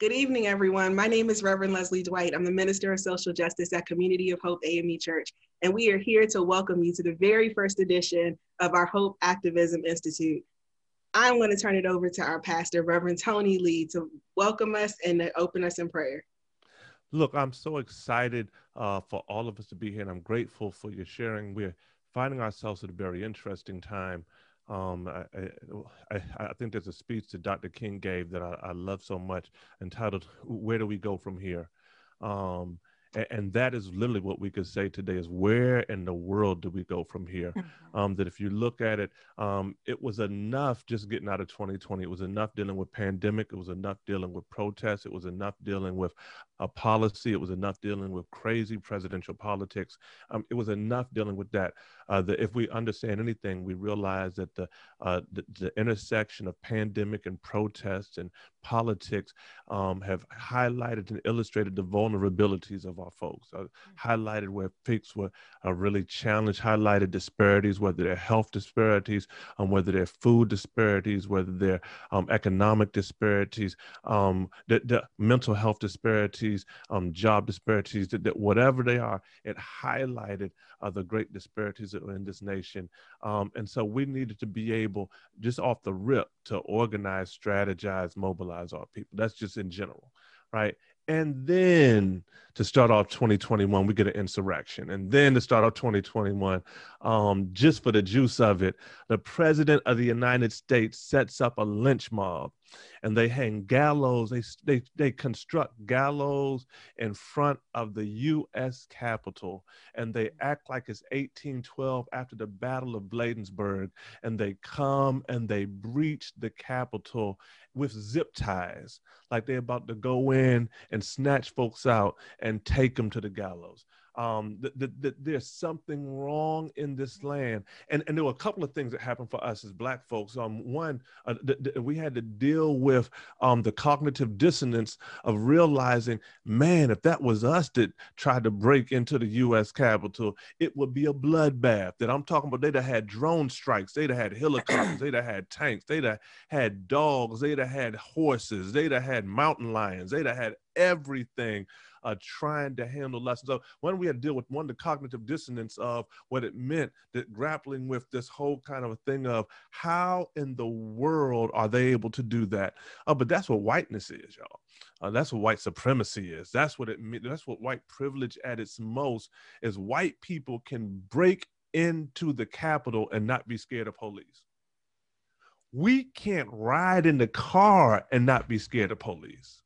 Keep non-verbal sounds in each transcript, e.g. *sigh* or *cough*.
Good evening, everyone. My name is Reverend Leslie Dwight. I'm the Minister of Social Justice at Community of Hope AME Church, and we are here to welcome you to the very first edition of our Hope Activism Institute. I'm going to turn it over to our pastor, Reverend Tony Lee, to welcome us and to open us in prayer. Look, I'm so excited uh, for all of us to be here, and I'm grateful for your sharing. We're finding ourselves at a very interesting time. Um, I, I, I, think there's a speech that Dr. King gave that I, I love so much entitled, Where Do We Go From Here? Um, and, and, that is literally what we could say today is where in the world do we go from here mm-hmm. um, that if you look at it um, it was enough just getting out of 2020 it was enough dealing with pandemic it was enough dealing with protests it was enough dealing with a policy it was enough dealing with crazy presidential politics um, it was enough dealing with that uh, that if we understand anything we realize that the, uh, the, the intersection of pandemic and protests and politics um, have highlighted and illustrated the vulnerabilities of our folks, uh, mm-hmm. highlighted where folks were uh, really challenged, highlighted disparities, whether they're health disparities, um, whether they're food disparities, whether they're um, economic disparities, um, the, the, mental health disparities, um, job disparities, that, that, whatever they are, it highlighted uh, the great disparities in this nation. Um, and so we needed to be able, just off the rip, to organize, strategize, mobilize our people. That's just in general, right? And then to start off 2021, we get an insurrection. And then to start off 2021, um, just for the juice of it, the president of the United States sets up a lynch mob and they hang gallows. They, they, they construct gallows in front of the U.S. Capitol and they act like it's 1812 after the Battle of Bladensburg. And they come and they breach the Capitol with zip ties, like they're about to go in and snatch folks out and take them to the gallows um, that, that, that, there's something wrong in this land. And, and there were a couple of things that happened for us as Black folks. Um, one, uh, th- th- we had to deal with um, the cognitive dissonance of realizing, man, if that was us that tried to break into the U.S. Capitol, it would be a bloodbath. That I'm talking about, they'd have had drone strikes, they'd have had helicopters, they'd have had tanks, they'd have had dogs, they'd have had horses, they'd have had mountain lions, they'd have had everything uh, trying to handle lessons. So when we had to deal with one, the cognitive dissonance of what it meant that grappling with this whole kind of thing of how in the world are they able to do that? Uh, but that's what whiteness is, y'all. Uh, that's what white supremacy is. That's what it means. That's what white privilege at its most is. White people can break into the Capitol and not be scared of police. We can't ride in the car and not be scared of police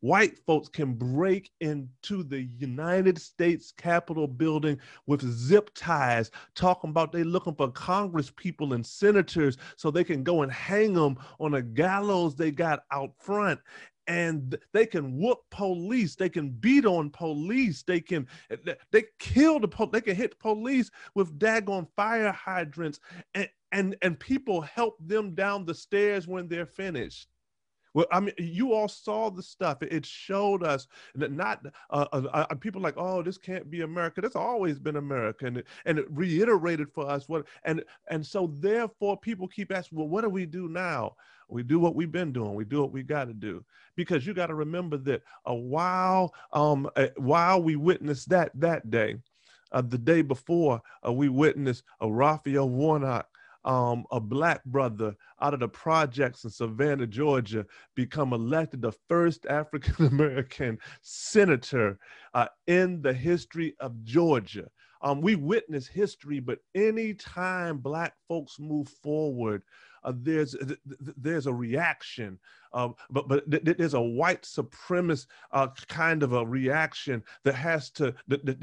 white folks can break into the United States Capitol building with zip ties, talking about they looking for Congress people and senators so they can go and hang them on a gallows they got out front. And they can whoop police they can beat on police they can eh, they kill the police they can hit police with daggone fire hydrants and and and people help them down the stairs when they're finished well, I mean, you all saw the stuff. It showed us that not uh, uh, uh, people like, oh, this can't be America. That's always been America, and it, and it reiterated for us what. And and so therefore, people keep asking, well, what do we do now? We do what we've been doing. We do what we got to do because you got to remember that a while um a, while we witnessed that that day, uh, the day before uh, we witnessed a Raphael Warnock um, a black brother out of the projects in Savannah, Georgia, become elected the first African *laughs* American senator uh, in the history of Georgia. Um, we witness history, but anytime black folks move forward, uh, there's there's a reaction, um, but but th- there's a white supremacist uh, kind of a reaction that has to. Th- th-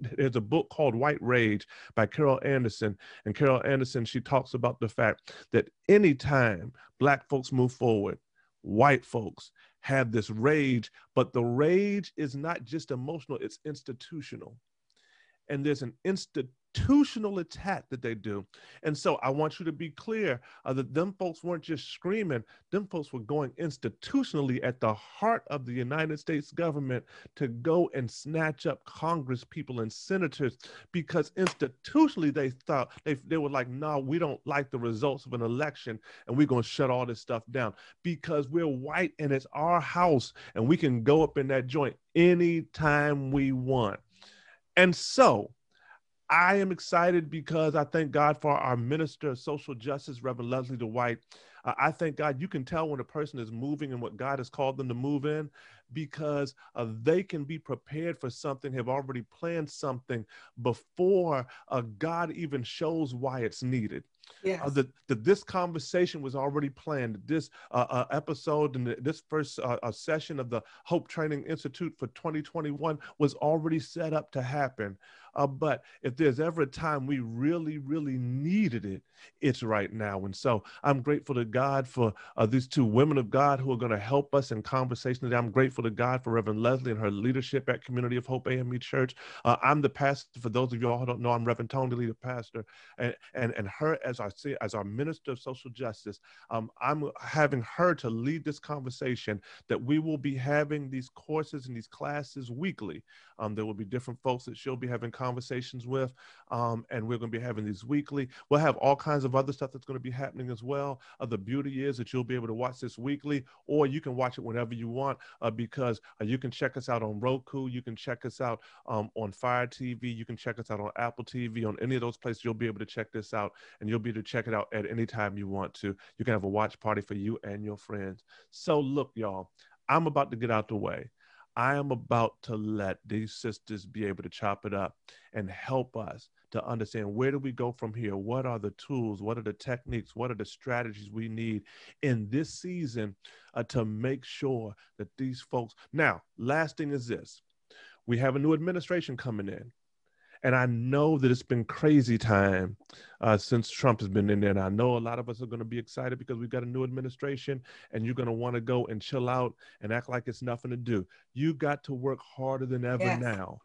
there's a book called White Rage by Carol Anderson, and Carol Anderson she talks about the fact that anytime black folks move forward, white folks have this rage, but the rage is not just emotional; it's institutional and there's an institutional institutional attack that they do. And so I want you to be clear uh, that them folks weren't just screaming, them folks were going institutionally at the heart of the United States government to go and snatch up Congress people and senators because institutionally they thought they, they were like, no, we don't like the results of an election and we're going to shut all this stuff down because we're white and it's our house and we can go up in that joint anytime we want. And so I am excited because I thank God for our minister of social justice, Reverend Leslie Dwight. Uh, I thank God you can tell when a person is moving and what God has called them to move in because uh, they can be prepared for something, have already planned something before uh, God even shows why it's needed. Yeah. Uh, that, this conversation was already planned. This uh, uh, episode and this first uh, session of the Hope Training Institute for 2021 was already set up to happen. Uh, but if there's ever a time we really, really needed it, it's right now. And so I'm grateful to God for uh, these two women of God who are going to help us in conversation today. I'm grateful to God for Reverend Leslie and her leadership at Community of Hope AME Church. Uh, I'm the pastor. For those of you all who don't know, I'm Reverend Tony Lee, the pastor, and and and her as our as our minister of social justice. Um, I'm having her to lead this conversation that we will be having these courses and these classes weekly. Um, there will be different folks that she'll be having conversations with, um, and we're going to be having these weekly. We'll have all kinds of other stuff that's going to be happening as well. Uh, the beauty is that you'll be able to watch this weekly, or you can watch it whenever you want uh, because uh, you can check us out on Roku, you can check us out um, on Fire TV, you can check us out on Apple TV, on any of those places. You'll be able to check this out, and you'll be able to check it out at any time you want to. You can have a watch party for you and your friends. So look, y'all, I'm about to get out the way. I am about to let these sisters be able to chop it up and help us to understand where do we go from here? What are the tools? What are the techniques? What are the strategies we need in this season uh, to make sure that these folks. Now, last thing is this we have a new administration coming in. And I know that it's been crazy time uh, since Trump has been in there. And I know a lot of us are going to be excited because we've got a new administration and you're going to want to go and chill out and act like it's nothing to do. You got to work harder than ever yes. now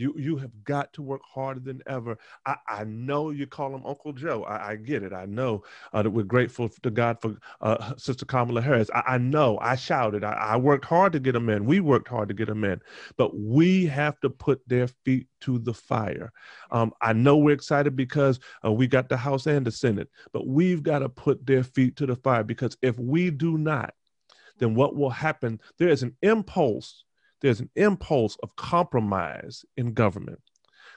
you you have got to work harder than ever. I, I know you call him Uncle Joe. I, I get it. I know uh, that we're grateful to God for uh, Sister Kamala Harris. I, I know. I shouted. I, I, worked hard to get him in. We worked hard to get him in. But we have to put their feet to the fire. Um, I know we're excited because uh, we got the House and the Senate, but we've got to put their feet to the fire because if we do not, then what will happen? There is an impulse there's an impulse of compromise in government.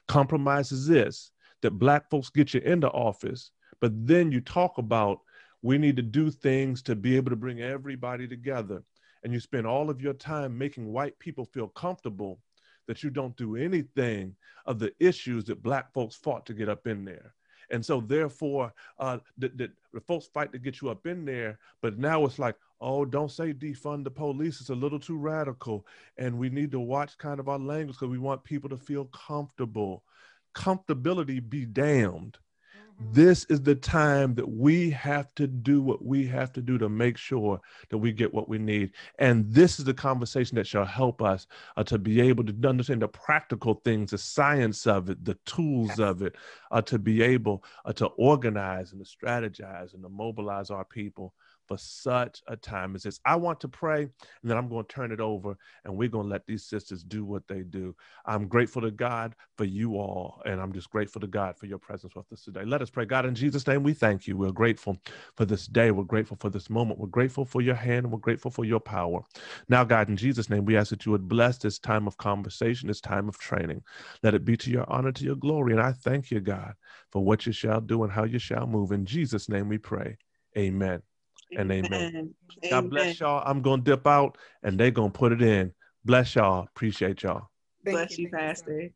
Compromise is this that black folks get you into office, but then you talk about we need to do things to be able to bring everybody together. And you spend all of your time making white people feel comfortable that you don't do anything of the issues that black folks fought to get up in there. And so, therefore, uh, the, the, the folks fight to get you up in there, but now it's like, oh, don't say defund the police. It's a little too radical. And we need to watch kind of our language because we want people to feel comfortable. Comfortability be damned. This is the time that we have to do what we have to do to make sure that we get what we need. And this is the conversation that shall help us uh, to be able to understand the practical things, the science of it, the tools yes. of it, uh, to be able uh, to organize and to strategize and to mobilize our people for such a time as this. I want to pray, and then I'm going to turn it over, and we're going to let these sisters do what they do. I'm grateful to God for you all, and I'm just grateful to God for your presence with us today. Let us pray. God, in Jesus' name, we thank you. We're grateful for this day. We're grateful for this moment. We're grateful for your hand. We're grateful for your power. Now, God, in Jesus' name, we ask that you would bless this time of conversation, this time of training. Let it be to your honor, to your glory. And I thank you, God, for what you shall do and how you shall move. In Jesus' name we pray. Amen and amen. amen. God bless y'all. I'm going to dip out and they're going to put it in. Bless y'all. Appreciate y'all. Thank bless you, you Pastor.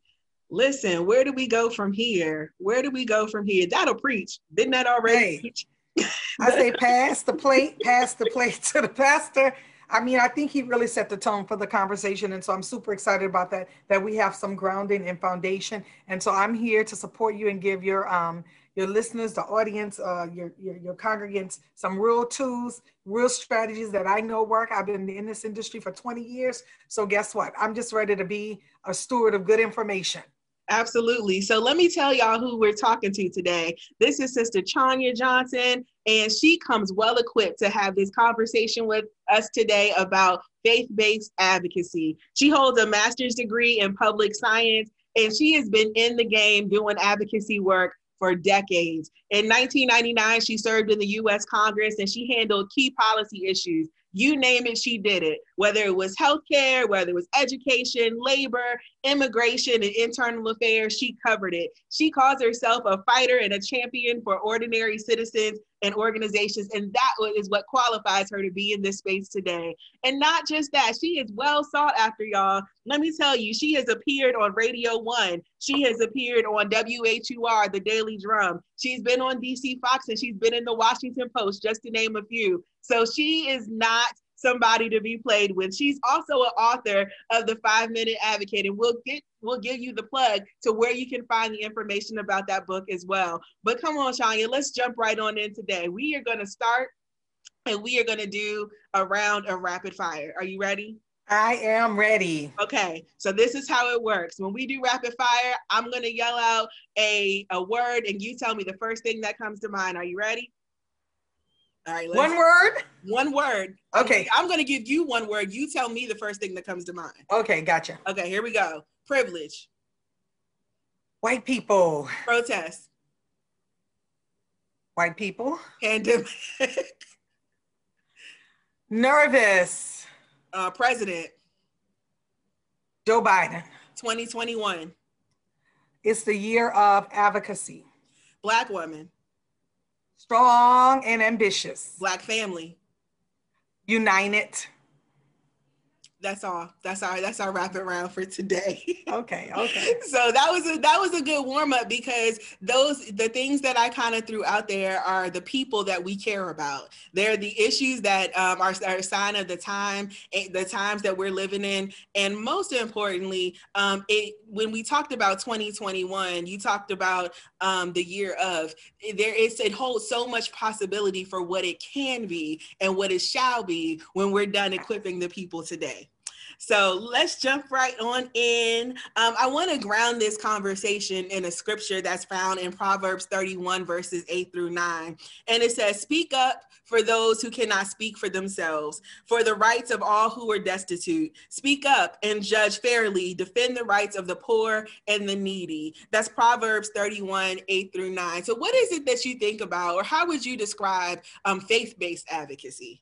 Listen, where do we go from here? Where do we go from here? That'll preach. Didn't that already preach? *laughs* I say pass the plate, pass the plate to the pastor. I mean, I think he really set the tone for the conversation. And so I'm super excited about that, that we have some grounding and foundation. And so I'm here to support you and give your um your listeners, the audience, uh, your, your, your congregants, some real tools, real strategies that I know work. I've been in this industry for 20 years. So guess what? I'm just ready to be a steward of good information. Absolutely. So let me tell y'all who we're talking to today. This is Sister Chanya Johnson, and she comes well equipped to have this conversation with us today about faith based advocacy. She holds a master's degree in public science, and she has been in the game doing advocacy work for decades. In 1999, she served in the US Congress and she handled key policy issues you name it, she did it. Whether it was healthcare, whether it was education, labor, immigration, and internal affairs, she covered it. She calls herself a fighter and a champion for ordinary citizens and organizations. And that is what qualifies her to be in this space today. And not just that, she is well sought after, y'all. Let me tell you, she has appeared on Radio One. She has appeared on WHUR, The Daily Drum. She's been on DC Fox and she's been in the Washington Post, just to name a few. So she is not somebody to be played with. She's also an author of the Five Minute Advocate, and we'll get we'll give you the plug to where you can find the information about that book as well. But come on, Shania, let's jump right on in today. We are going to start, and we are going to do a round of rapid fire. Are you ready? I am ready. Okay, so this is how it works. When we do rapid fire, I'm going to yell out a, a word, and you tell me the first thing that comes to mind. Are you ready? All right. One word? One word. Okay. I'm going to give you one word. You tell me the first thing that comes to mind. Okay, gotcha. Okay, here we go. Privilege. White people. Protest. White people. Pandemic. *laughs* Nervous. Uh, president. Joe Biden. 2021. It's the year of advocacy. Black woman. Strong and ambitious. Black family. United. That's all. That's our that's our rapid round for today. *laughs* Okay. Okay. so that was a that was a good warm up because those the things that I kind of threw out there are the people that we care about. They're the issues that um, are, are a sign of the time, eh, the times that we're living in, and most importantly, um, it when we talked about 2021, you talked about um, the year of there is it holds so much possibility for what it can be and what it shall be when we're done equipping the people today. So let's jump right on in. Um, I want to ground this conversation in a scripture that's found in Proverbs 31, verses 8 through 9. And it says, Speak up for those who cannot speak for themselves, for the rights of all who are destitute. Speak up and judge fairly, defend the rights of the poor and the needy. That's Proverbs 31, 8 through 9. So, what is it that you think about, or how would you describe um, faith based advocacy?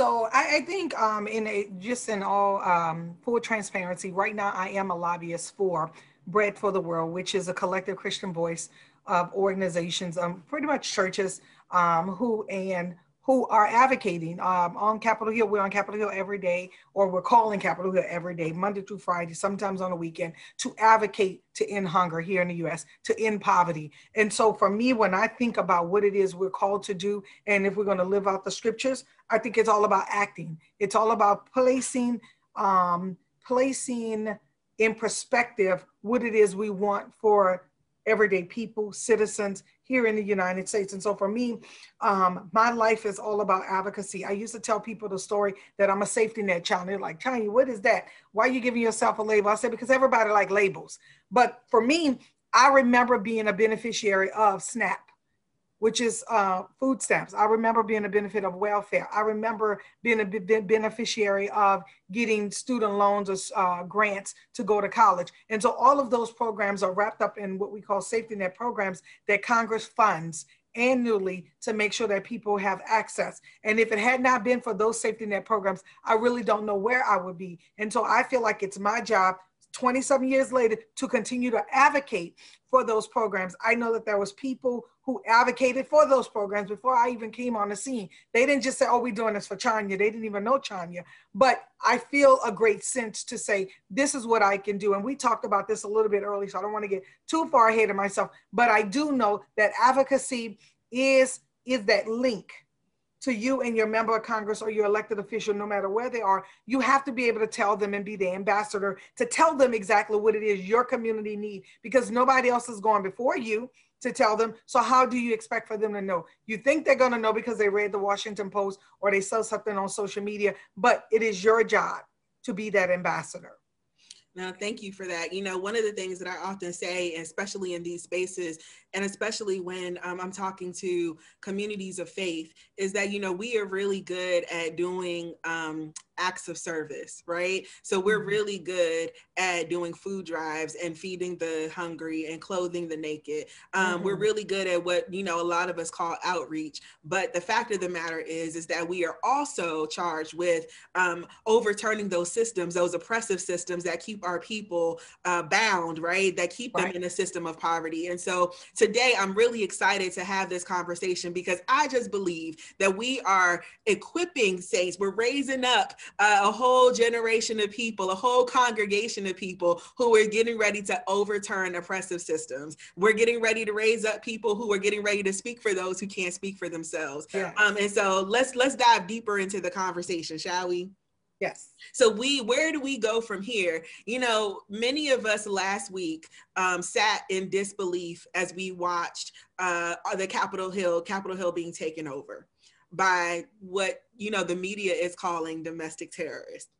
So I, I think um, in a, just in all um, full transparency, right now I am a lobbyist for Bread for the World, which is a collective Christian voice of organizations, um, pretty much churches um, who and who are advocating um, on Capitol Hill. We're on Capitol Hill every day, or we're calling Capitol Hill every day, Monday through Friday, sometimes on the weekend, to advocate to end hunger here in the US, to end poverty. And so for me, when I think about what it is we're called to do, and if we're going to live out the scriptures, I think it's all about acting. It's all about placing, um, placing in perspective what it is we want for everyday people, citizens here in the United States. And so for me, um, my life is all about advocacy. I used to tell people the story that I'm a safety net child. They're like, Tanya, what is that? Why are you giving yourself a label? I said, because everybody like labels. But for me, I remember being a beneficiary of SNAP which is uh, food stamps. I remember being a benefit of welfare. I remember being a beneficiary of getting student loans or uh, grants to go to college. And so all of those programs are wrapped up in what we call safety net programs that Congress funds annually to make sure that people have access. And if it had not been for those safety net programs, I really don't know where I would be. And so I feel like it's my job 27 years later to continue to advocate for those programs. I know that there was people who advocated for those programs before I even came on the scene. They didn't just say, oh, we're doing this for Chanya. They didn't even know Chanya. But I feel a great sense to say, this is what I can do. And we talked about this a little bit early, so I don't want to get too far ahead of myself. But I do know that advocacy is, is that link to you and your member of Congress or your elected official, no matter where they are, you have to be able to tell them and be the ambassador to tell them exactly what it is your community need because nobody else is going before you to tell them. So how do you expect for them to know? You think they're going to know because they read the Washington Post or they saw something on social media, but it is your job to be that ambassador. No, thank you for that. You know, one of the things that I often say, especially in these spaces, and especially when um, I'm talking to communities of faith, is that, you know, we are really good at doing um, acts of service, right? So we're mm-hmm. really good at doing food drives and feeding the hungry and clothing the naked. Um, mm-hmm. We're really good at what, you know, a lot of us call outreach. But the fact of the matter is, is that we are also charged with um, overturning those systems, those oppressive systems that keep our people uh, bound, right? That keep them right. in a system of poverty. And so today I'm really excited to have this conversation because I just believe that we are equipping saints, we're raising up uh, a whole generation of people, a whole congregation of people who are getting ready to overturn oppressive systems. We're getting ready to raise up people who are getting ready to speak for those who can't speak for themselves. Yeah. Um, and so let's let's dive deeper into the conversation, shall we? Yes. So we, where do we go from here? You know, many of us last week um, sat in disbelief as we watched uh, the Capitol Hill, Capitol Hill being taken over by what you know the media is calling domestic terrorists.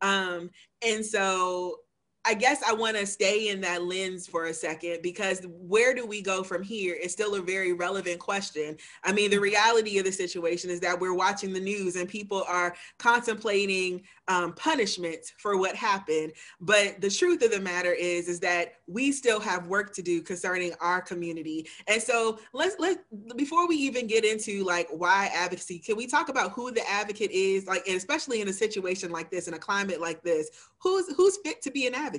Um, and so I guess I want to stay in that lens for a second because where do we go from here is still a very relevant question. I mean, the reality of the situation is that we're watching the news and people are contemplating um, punishment for what happened. But the truth of the matter is, is that we still have work to do concerning our community. And so let's let before we even get into like why advocacy, can we talk about who the advocate is? Like, and especially in a situation like this, in a climate like this, who's who's fit to be an advocate?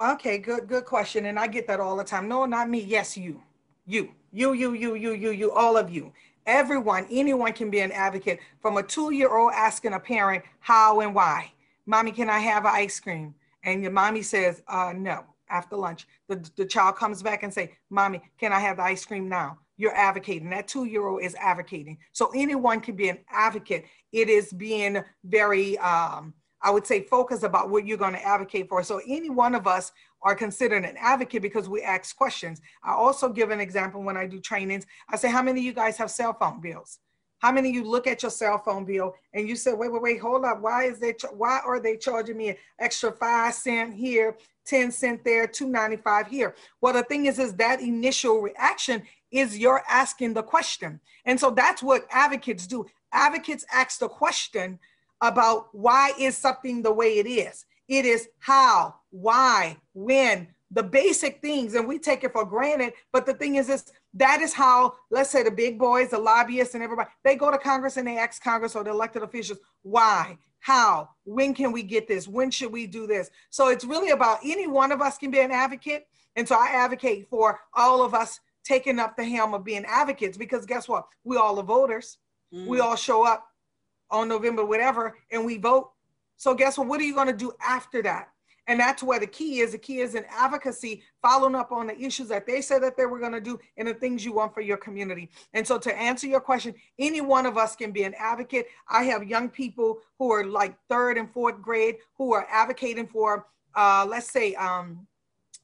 Okay, good, good question. And I get that all the time. No, not me. Yes, you. You, you, you, you, you, you, you, all of you. Everyone, anyone can be an advocate from a two year old asking a parent how and why. Mommy, can I have ice cream? And your mommy says, uh, no, after lunch. The, the child comes back and say, mommy, can I have the ice cream now? You're advocating. That two year old is advocating. So anyone can be an advocate. It is being very, um, I would say, focus about what you're going to advocate for. So any one of us are considered an advocate because we ask questions. I also give an example when I do trainings. I say, how many of you guys have cell phone bills? How many of you look at your cell phone bill and you say, wait, wait, wait, hold up. Why is they, why are they charging me an extra five cent here, 10 cent there, 295 here? Well, the thing is, is that initial reaction is you're asking the question. And so that's what advocates do. Advocates ask the question about why is something the way it is. It is how, why, when, the basic things, and we take it for granted. But the thing is, is that is how, let's say, the big boys, the lobbyists, and everybody, they go to Congress and they ask Congress or the elected officials, why, how, when can we get this? When should we do this? So it's really about any one of us can be an advocate. And so I advocate for all of us taking up the helm of being advocates because guess what? We all are voters. Mm. We all show up on November, whatever, and we vote so guess what? What are you going to do after that? And that's where the key is. The key is in advocacy, following up on the issues that they said that they were going to do and the things you want for your community. And so to answer your question, any one of us can be an advocate. I have young people who are like third and fourth grade who are advocating for, uh, let's say, um,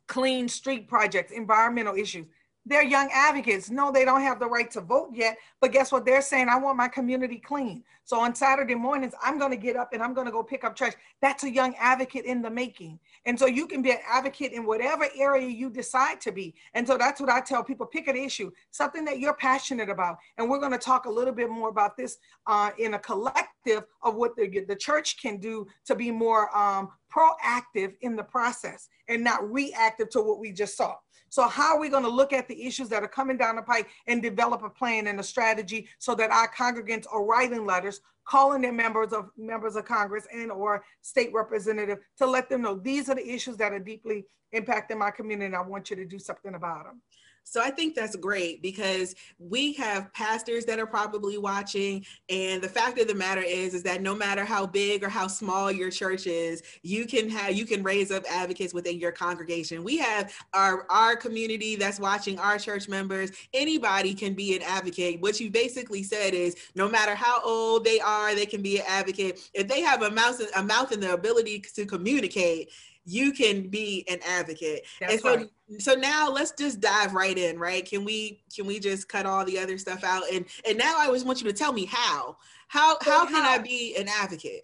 clean street projects, environmental issues they're young advocates. No, they don't have the right to vote yet. But guess what? They're saying, I want my community clean. So on Saturday mornings, I'm going to get up and I'm going to go pick up trash. That's a young advocate in the making. And so you can be an advocate in whatever area you decide to be. And so that's what I tell people pick an issue, something that you're passionate about. And we're going to talk a little bit more about this uh, in a collective of what the, the church can do to be more um, proactive in the process and not reactive to what we just saw. So how are we going to look at the issues that are coming down the pike and develop a plan and a strategy so that our congregants are writing letters, calling their members of members of Congress and or state representative to let them know these are the issues that are deeply impacting my community and I want you to do something about them. So I think that's great because we have pastors that are probably watching. And the fact of the matter is, is that no matter how big or how small your church is, you can have you can raise up advocates within your congregation. We have our our community that's watching, our church members. Anybody can be an advocate. What you basically said is no matter how old they are, they can be an advocate. If they have a mouth, a mouth and the ability to communicate, you can be an advocate. That's and so right. so now let's just dive right in, right? Can we can we just cut all the other stuff out and and now I always want you to tell me how. How how can I be an advocate?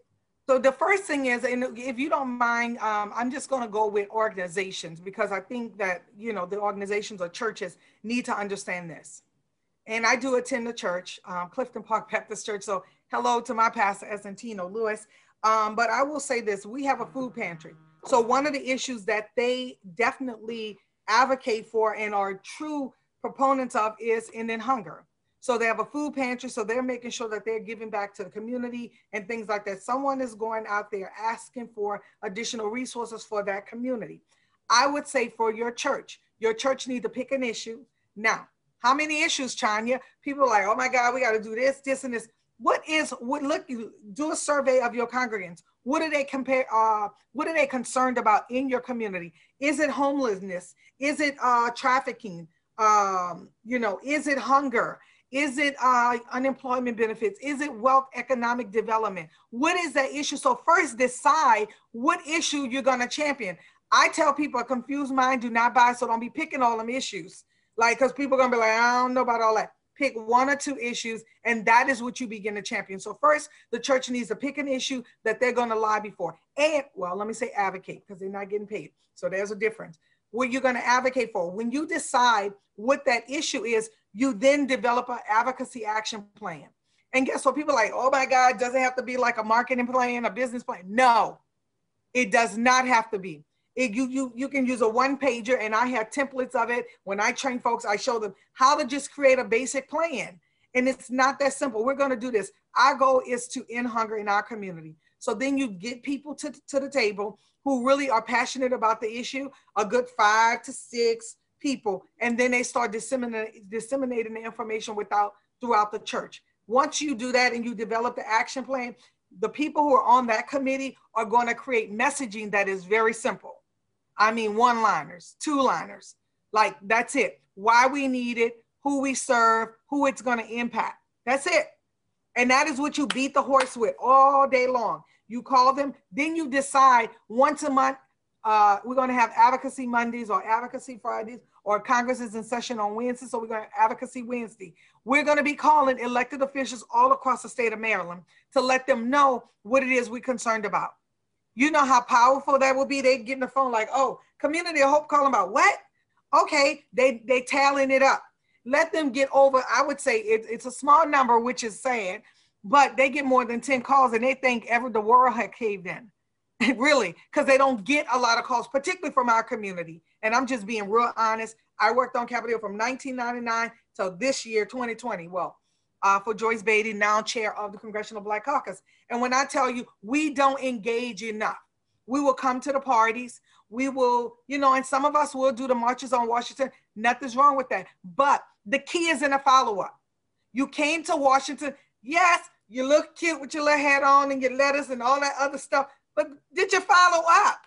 So the first thing is, and if you don't mind, um, I'm just going to go with organizations because I think that you know the organizations or churches need to understand this. And I do attend the church, um, Clifton Park *laughs* Baptist Church. So hello to my pastor, Esentino Lewis. Um, but I will say this: we have a food pantry. So one of the issues that they definitely advocate for and are true proponents of is ending hunger. So they have a food pantry. So they're making sure that they're giving back to the community and things like that. Someone is going out there asking for additional resources for that community. I would say for your church, your church needs to pick an issue. Now, how many issues, Chanya? People are like, oh my God, we got to do this, this, and this. What is what look do a survey of your congregants. What are they compare uh what are they concerned about in your community? Is it homelessness? Is it uh trafficking? Um, you know, is it hunger? Is it uh, unemployment benefits? Is it wealth economic development? What is that issue? So first decide what issue you're gonna champion. I tell people a confused mind do not buy, so don't be picking all them issues. Like, because people are gonna be like, I don't know about all that. Pick one or two issues, and that is what you begin to champion. So first, the church needs to pick an issue that they're gonna lobby for. And well, let me say advocate, because they're not getting paid. So there's a difference. What you're gonna advocate for. When you decide what that issue is, you then develop an advocacy action plan. And guess what? People like, oh my God, doesn't have to be like a marketing plan, a business plan? No, it does not have to be. It, you, you, you can use a one pager and I have templates of it. When I train folks, I show them how to just create a basic plan. And it's not that simple. We're going to do this. Our goal is to end hunger in our community. So then you get people to, to the table who really are passionate about the issue, a good five to six people, and then they start disseminating, disseminating the information without throughout the church. Once you do that and you develop the action plan, the people who are on that committee are going to create messaging that is very simple. I mean, one liners, two liners, like that's it. Why we need it, who we serve, who it's going to impact. That's it. And that is what you beat the horse with all day long. You call them, then you decide once a month, uh, we're going to have advocacy Mondays or advocacy Fridays or Congress is in session on Wednesday, so we're going to advocacy Wednesday. We're going to be calling elected officials all across the state of Maryland to let them know what it is we're concerned about. You know how powerful that will be. They get in the phone like, oh, community of hope calling about what? Okay, they they tallying it up. Let them get over. I would say it, it's a small number, which is sad, but they get more than 10 calls and they think ever the world had caved in. *laughs* really, because they don't get a lot of calls, particularly from our community. And I'm just being real honest. I worked on Capitol Hill from 1999 till this year, 2020. Well, uh, for Joyce Beatty, now chair of the Congressional Black Caucus. And when I tell you, we don't engage enough. We will come to the parties. We will, you know, and some of us will do the marches on Washington. Nothing's wrong with that. But the key is in the follow up. You came to Washington. Yes, you look cute with your little hat on and your letters and all that other stuff. But did you follow up?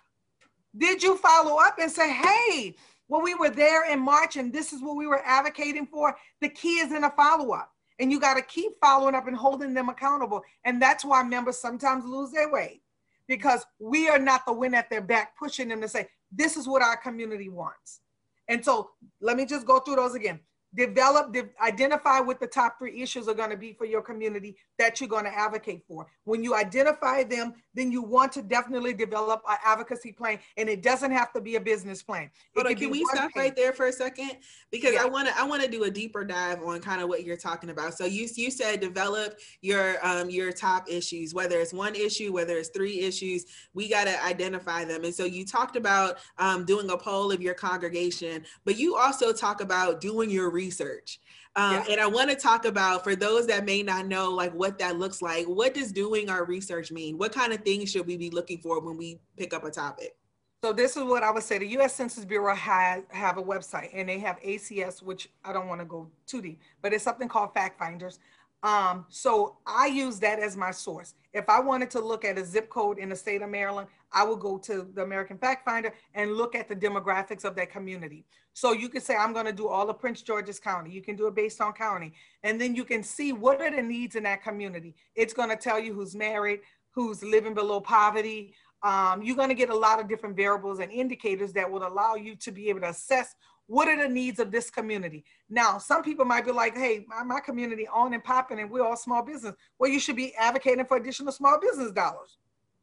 Did you follow up and say, hey, well, we were there in March and this is what we were advocating for? The key is in a follow up. And you got to keep following up and holding them accountable. And that's why members sometimes lose their way because we are not the wind at their back pushing them to say, this is what our community wants. And so let me just go through those again develop, de- identify what the top three issues are going to be for your community that you're going to advocate for. When you identify them, then you want to definitely develop an advocacy plan, and it doesn't have to be a business plan. Hold on, can we stop page. right there for a second? Because yeah. I want to I want to do a deeper dive on kind of what you're talking about. So you you said develop your um your top issues, whether it's one issue, whether it's three issues, we got to identify them. And so you talked about um, doing a poll of your congregation, but you also talk about doing your research. Um, yeah. And I want to talk about for those that may not know, like what that looks like. What does doing our research mean? What kind of things should we be looking for when we pick up a topic? So this is what I would say. The U.S. Census Bureau has have a website, and they have ACS, which I don't want to go too deep, but it's something called Fact Finders. Um, so I use that as my source. If I wanted to look at a zip code in the state of Maryland, I would go to the American Fact Finder and look at the demographics of that community. So you can say, I'm going to do all of Prince George's County. You can do it based on county. And then you can see what are the needs in that community. It's going to tell you who's married, who's living below poverty. Um, you're going to get a lot of different variables and indicators that will allow you to be able to assess what are the needs of this community? Now, some people might be like, hey, my, my community on and popping and we're all small business. Well, you should be advocating for additional small business dollars.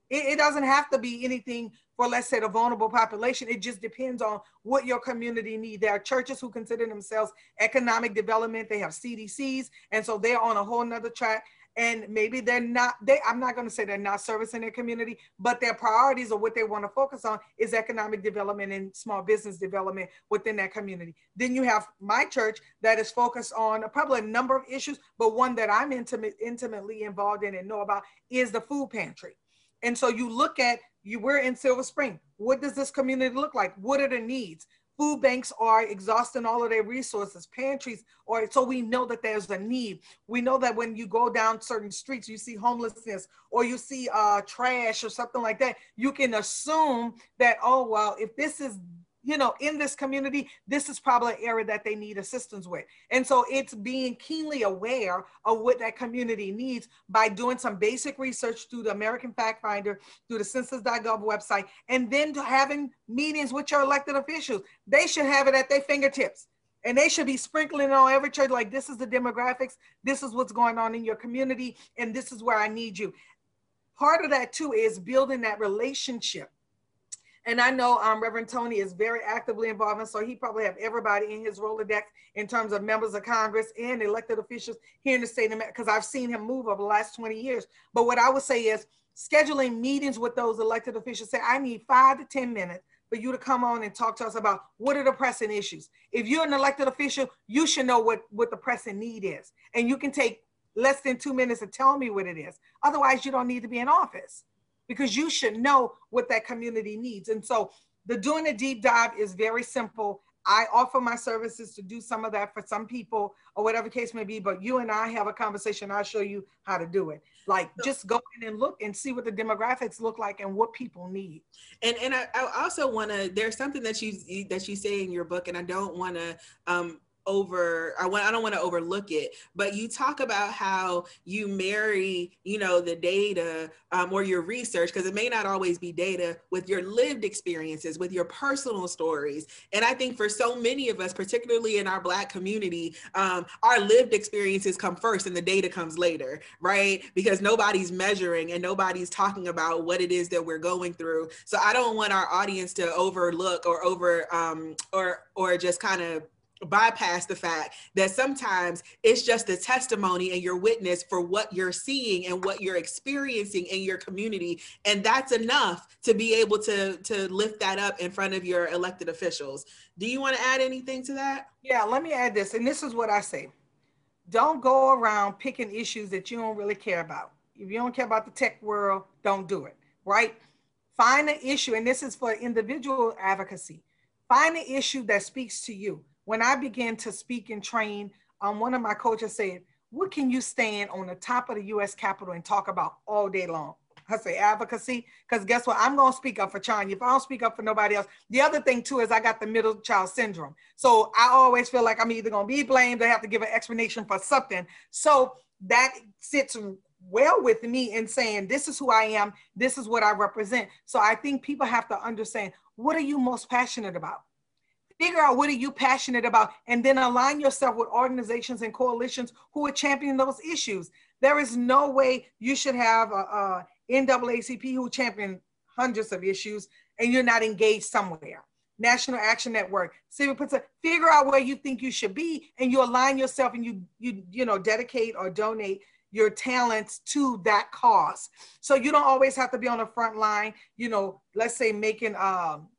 It, it doesn't have to be anything for, let's say, the vulnerable population. It just depends on what your community need. There are churches who consider themselves economic development. They have CDCs, and so they're on a whole nother track and maybe they're not they i'm not going to say they're not servicing their community but their priorities or what they want to focus on is economic development and small business development within that community. Then you have my church that is focused on probably a number of issues but one that i'm intimate, intimately involved in and know about is the food pantry. And so you look at you we're in silver spring. What does this community look like? What are the needs food banks are exhausting all of their resources pantries or so we know that there's a need. We know that when you go down certain streets you see homelessness or you see uh, trash or something like that you can assume that oh well if this is you know, in this community, this is probably an area that they need assistance with. And so it's being keenly aware of what that community needs by doing some basic research through the American Fact Finder, through the census.gov website, and then having meetings with your elected officials. They should have it at their fingertips. And they should be sprinkling it on every church like this is the demographics, this is what's going on in your community, and this is where I need you. Part of that too is building that relationship and I know um, Reverend Tony is very actively involved, and so he probably have everybody in his Rolodex in terms of members of Congress and elected officials here in the state of America, because I've seen him move over the last 20 years. But what I would say is scheduling meetings with those elected officials, say, I need five to 10 minutes for you to come on and talk to us about what are the pressing issues. If you're an elected official, you should know what, what the pressing need is. And you can take less than two minutes to tell me what it is. Otherwise, you don't need to be in office because you should know what that community needs. And so the doing a deep dive is very simple. I offer my services to do some of that for some people or whatever case may be, but you and I have a conversation. I'll show you how to do it. Like just go in and look and see what the demographics look like and what people need. And and I, I also want to. There's something that you that you say in your book, and I don't want to um, over I want I don't want to overlook it, but you talk about how you marry, you know, the data um, or your research because it may not always be data with your lived experiences, with your personal stories. And I think for so many of us, particularly in our Black community, um, our lived experiences come first and the data comes later, right? Because nobody's measuring and nobody's talking about what it is that we're going through. So I don't want our audience to overlook or over um, or or just kind of bypass the fact that sometimes it's just a testimony and your witness for what you're seeing and what you're experiencing in your community. And that's enough to be able to to lift that up in front of your elected officials. Do you want to add anything to that? Yeah let me add this and this is what i say. Don't go around picking issues that you don't really care about. If you don't care about the tech world don't do it right? Find an issue and this is for individual advocacy. Find an issue that speaks to you when I began to speak and train, um, one of my coaches said, what can you stand on the top of the US Capitol and talk about all day long? I say advocacy, because guess what? I'm going to speak up for China. If I don't speak up for nobody else, the other thing too is I got the middle child syndrome. So I always feel like I'm either going to be blamed or have to give an explanation for something. So that sits well with me in saying, this is who I am, this is what I represent. So I think people have to understand what are you most passionate about? Figure out what are you passionate about and then align yourself with organizations and coalitions who are championing those issues. There is no way you should have a, a NAACP who champion hundreds of issues and you're not engaged somewhere. National Action Network, Civic Participation, figure out where you think you should be and you align yourself and you you you know dedicate or donate your talents to that cause. So you don't always have to be on the front line, you know, let's say making um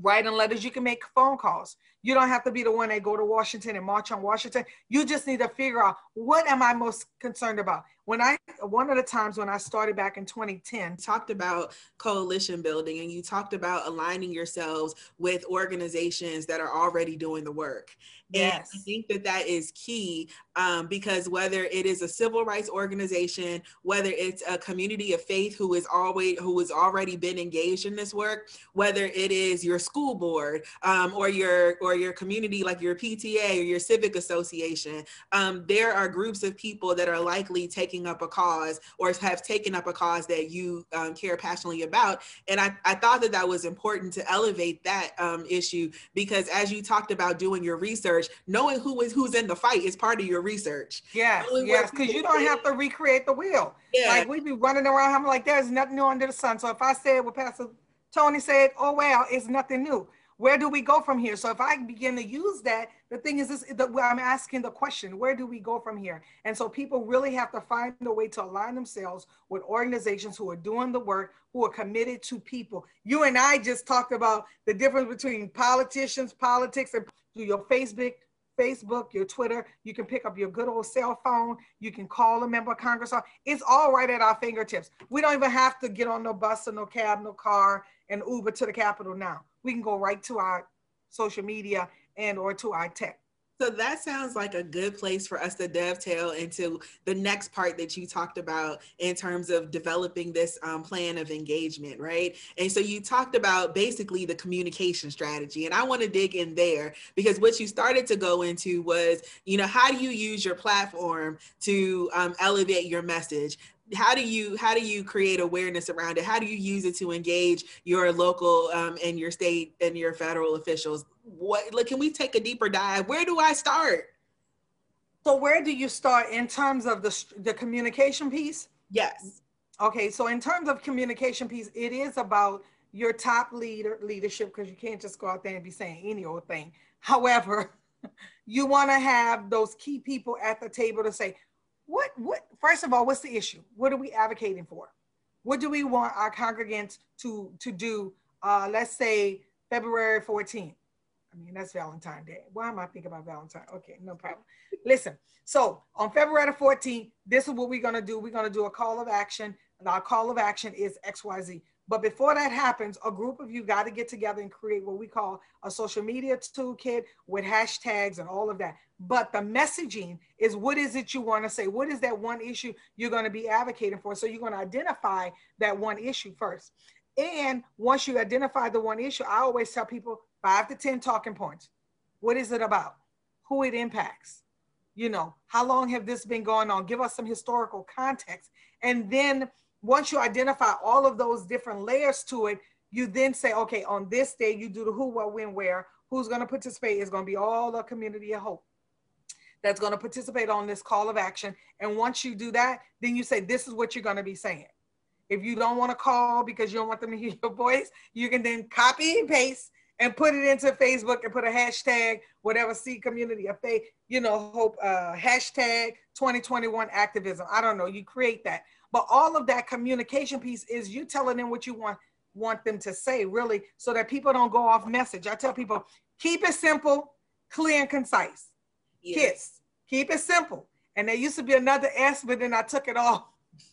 writing letters, you can make phone calls. You don't have to be the one that go to Washington and march on Washington. You just need to figure out what am I most concerned about? When I, one of the times when I started back in 2010, talked about coalition building and you talked about aligning yourselves with organizations that are already doing the work. Yes. And I think that that is key um, because whether it is a civil rights organization, whether it's a community of faith who is always who has already been engaged in this work, whether it is your school board um, or your or or your community, like your PTA or your civic association, um, there are groups of people that are likely taking up a cause or have taken up a cause that you um, care passionately about. And I, I thought that that was important to elevate that um, issue because as you talked about doing your research, knowing who is who's in the fight is part of your research. Yeah, yes, because you don't have to recreate the wheel. Yeah. Like we'd be running around, I'm like, there's nothing new under the sun. So if I say what Pastor Tony said, oh well, it's nothing new where do we go from here? So if I begin to use that, the thing is, this, the, I'm asking the question, where do we go from here? And so people really have to find a way to align themselves with organizations who are doing the work, who are committed to people. You and I just talked about the difference between politicians, politics, and through your Facebook, Facebook, your Twitter. You can pick up your good old cell phone. You can call a member of Congress. It's all right at our fingertips. We don't even have to get on no bus or no cab, no car, and Uber to the Capitol now we can go right to our social media and or to our tech. So that sounds like a good place for us to dovetail into the next part that you talked about in terms of developing this um, plan of engagement, right? And so you talked about basically the communication strategy, and I want to dig in there because what you started to go into was, you know, how do you use your platform to um, elevate your message? How do you how do you create awareness around it? How do you use it to engage your local um, and your state and your federal officials? What like can we take a deeper dive? Where do i start? So where do you start in terms of the the communication piece? Yes. Okay so in terms of communication piece it is about your top leader leadership because you can't just go out there and be saying any old thing. However *laughs* you want to have those key people at the table to say what what first of all what's the issue? What are we advocating for? What do we want our congregants to to do uh, let's say february 14th i mean that's valentine day. Why am i thinking about valentine? Okay no problem. Listen so on february 14th this is what we're going to do. We're going to do a call of action and our call of action is xyz but before that happens, a group of you got to get together and create what we call a social media toolkit with hashtags and all of that. But the messaging is what is it you want to say? What is that one issue you're going to be advocating for? So you're going to identify that one issue first. And once you identify the one issue, I always tell people five to 10 talking points. What is it about? Who it impacts? You know, how long have this been going on? Give us some historical context. And then once you identify all of those different layers to it, you then say, okay, on this day, you do the who, what, when, where, who's going to participate is going to be all the community of hope that's going to participate on this call of action. And once you do that, then you say, this is what you're going to be saying. If you don't want to call because you don't want them to *laughs* hear your voice, you can then copy and paste and put it into Facebook and put a hashtag, whatever see community, of they, you know, hope uh, hashtag 2021 activism. I don't know. You create that. But all of that communication piece is you telling them what you want want them to say, really, so that people don't go off message. I tell people, keep it simple, clear, and concise. Yes. Kids, keep it simple. And there used to be another S, but then I took it off.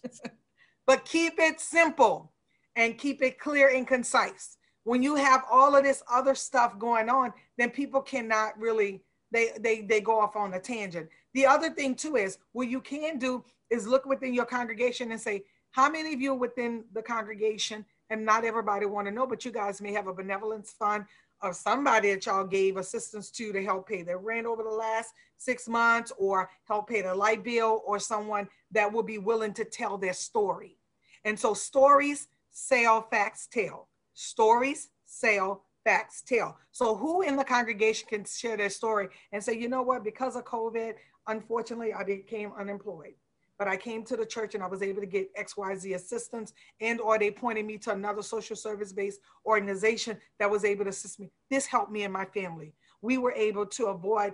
*laughs* but keep it simple and keep it clear and concise. When you have all of this other stuff going on, then people cannot really they they they go off on a tangent. The other thing too is what you can do is look within your congregation and say, how many of you within the congregation, and not everybody want to know, but you guys may have a benevolence fund of somebody that y'all gave assistance to to help pay their rent over the last six months or help pay their light bill or someone that will be willing to tell their story. And so stories sell, facts tell. Stories sell, facts tell. So who in the congregation can share their story and say, you know what, because of COVID, unfortunately, I became unemployed but I came to the church and I was able to get XYZ assistance and or they pointed me to another social service based organization that was able to assist me. This helped me and my family. We were able to avoid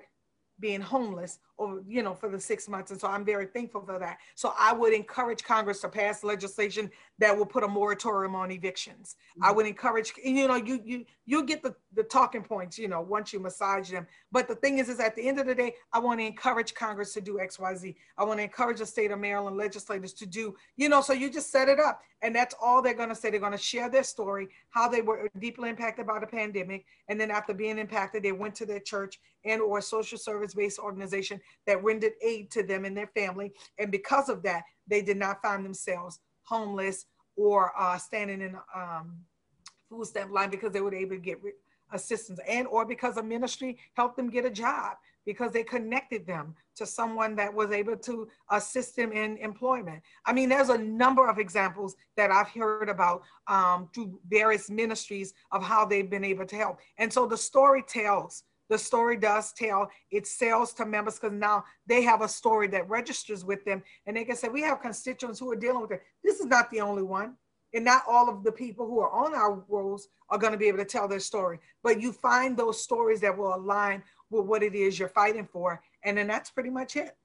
being homeless over, you know, for the six months. And so I'm very thankful for that. So I would encourage Congress to pass legislation that will put a moratorium on evictions. Mm-hmm. I would encourage, you know, you you you get the, the talking points, you know, once you massage them. But the thing is, is at the end of the day, I want to encourage Congress to do XYZ. I want to encourage the state of Maryland legislators to do, you know, so you just set it up. And that's all they're going to say. They're going to share their story, how they were deeply impacted by the pandemic. And then after being impacted, they went to their church and or social service-based organization that rendered aid to them and their family. And because of that, they did not find themselves homeless or uh, standing in um, food stamp line because they were able to get assistance and or because a ministry helped them get a job because they connected them to someone that was able to assist them in employment. I mean, there's a number of examples that I've heard about um, through various ministries of how they've been able to help. And so the story tells, the story does tell, it sells to members because now they have a story that registers with them and they can say, we have constituents who are dealing with it. This is not the only one. And not all of the people who are on our rolls are going to be able to tell their story, but you find those stories that will align with what it is you're fighting for. And then that's pretty much it.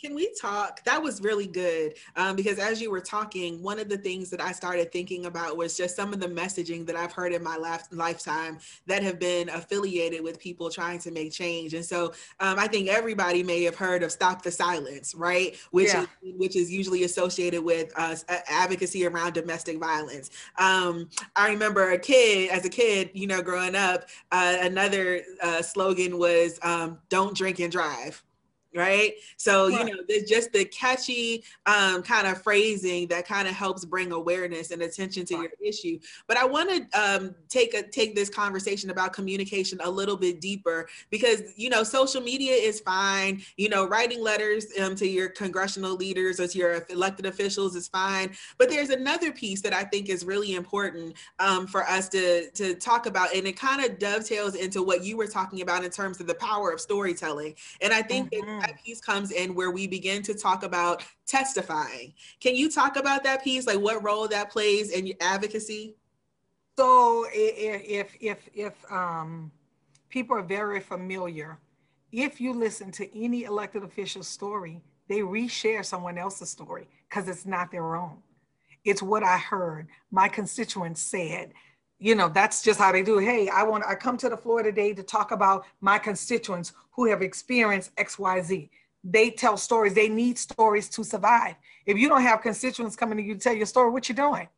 Can we talk? That was really good um, because as you were talking, one of the things that I started thinking about was just some of the messaging that I've heard in my life, lifetime that have been affiliated with people trying to make change. And so um, I think everybody may have heard of "Stop the Silence," right? Which yeah. is which is usually associated with uh, advocacy around domestic violence. Um, I remember a kid, as a kid, you know, growing up, uh, another uh, slogan was um, "Don't drink and drive." Right? So, you know, there's just the catchy um, kind of phrasing that kind of helps bring awareness and attention to your issue. But I want to um, take a take this conversation about communication a little bit deeper because you know, social media is fine. You know, writing letters um, to your congressional leaders or to your elected officials is fine. But there's another piece that I think is really important um, for us to to talk about, and it kind of dovetails into what you were talking about in terms of the power of storytelling. And I think mm-hmm. that that piece comes in where we begin to talk about testifying. Can you talk about that piece, like what role that plays in your advocacy? So if if if um, people are very familiar, if you listen to any elected official's story, they reshare someone else's story because it's not their own. It's what I heard. My constituents said you know that's just how they do. Hey i want i come to the floor today to talk about my constituents who have experienced xyz they tell stories. They need stories to survive. If you don't have constituents coming to you to tell your story what you doing?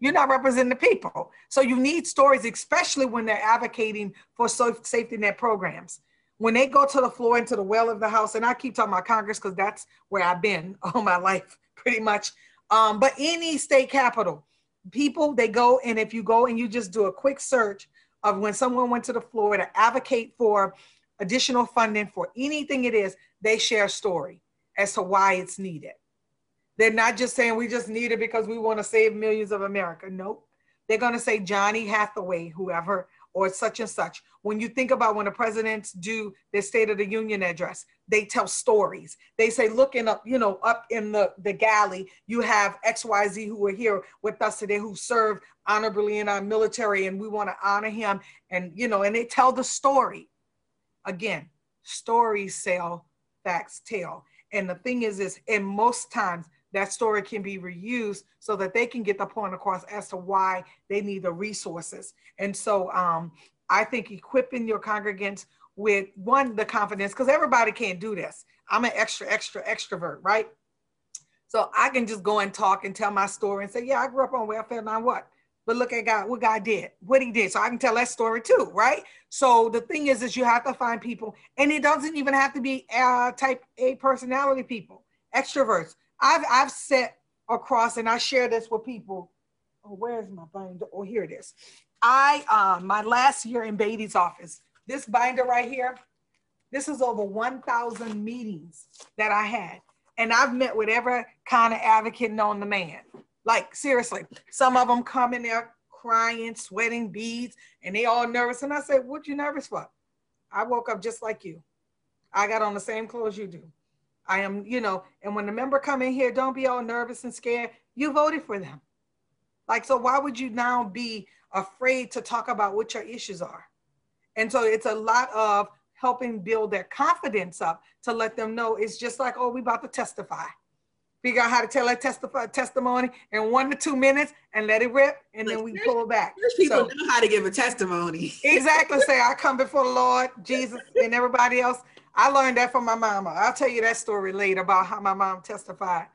You're not representing the people. So you need stories especially when they're advocating for safety net programs. When they go to the floor into the well of the house and i keep talking about congress because that's where i've been *laughs* all my life pretty much. Um, but any state capital people they go and if you go and you just do a quick search of when someone went to the floor to advocate for additional funding for anything it is they share a story as to why it's needed. They're not just saying we just need it because we want to save millions of america. Nope. They're going to say johnny hathaway whoever or such and such. When you think about when the presidents do their State of the Union address, they tell stories. They say, looking up, you know, up in the, the galley, you have XYZ who are here with us today who served honorably in our military, and we want to honor him. And, you know, and they tell the story. Again, stories sell, facts tell. And the thing is, is in most times that story can be reused so that they can get the point across as to why they need the resources. And so um, I think equipping your congregants with one, the confidence, because everybody can't do this. I'm an extra, extra, extrovert, right? So I can just go and talk and tell my story and say, yeah, I grew up on welfare, now what? But look at God, what God did, what he did. So I can tell that story too, right? So the thing is, is you have to find people, and it doesn't even have to be uh, type A personality people, extroverts. I've I've set across, and I share this with people. Oh, where's my binder? Oh, here it is. I uh, my last year in Beatty's office. This binder right here. This is over 1,000 meetings that I had, and I've met with every kind of advocate known the man. Like seriously, some of them come in there crying, sweating beads, and they all nervous. And I said, "What you nervous for?" I woke up just like you. I got on the same clothes you do. I am, you know, and when the member come in here, don't be all nervous and scared. You voted for them. Like, so why would you now be afraid to talk about what your issues are? And so it's a lot of helping build their confidence up to let them know it's just like, oh, we about to testify. Figure out how to tell that testify testimony in one to two minutes and let it rip, and then we pull back. People so, know how to give a testimony. *laughs* exactly. Say, I come before the Lord, Jesus, and everybody else. I learned that from my mama. I'll tell you that story later about how my mom testified.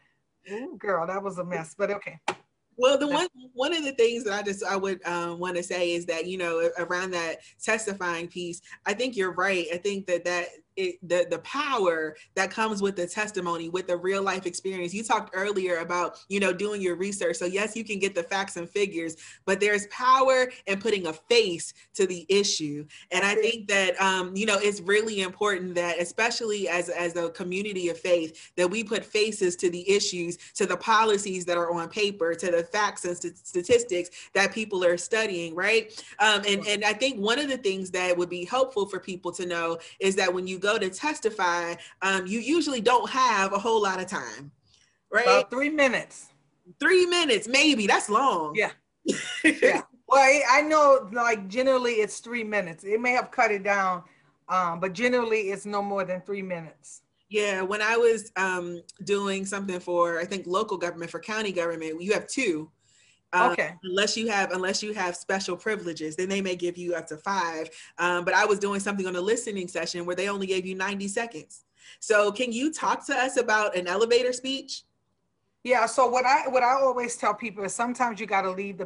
Ooh, girl, that was a mess, but okay. Well, the one one of the things that I just I would um, want to say is that you know around that testifying piece, I think you're right. I think that that it, the the power that comes with the testimony, with the real life experience. You talked earlier about you know doing your research. So yes, you can get the facts and figures, but there's power in putting a face to the issue. And I think that um, you know it's really important that, especially as as a community of faith, that we put faces to the issues, to the policies that are on paper, to the facts and st- statistics that people are studying, right? Um, and and I think one of the things that would be helpful for people to know is that when you go to testify, um, you usually don't have a whole lot of time, right? About three minutes. Three minutes, maybe. That's long. Yeah. *laughs* yeah. Well, I know like generally it's three minutes. It may have cut it down, um, but generally it's no more than three minutes. Yeah, when I was um, doing something for, I think local government for county government, you have two. Um, okay. Unless you have unless you have special privileges, then they may give you up to five. Um, but I was doing something on a listening session where they only gave you 90 seconds. So can you talk to us about an elevator speech? Yeah. So what I what I always tell people is sometimes you got to leave the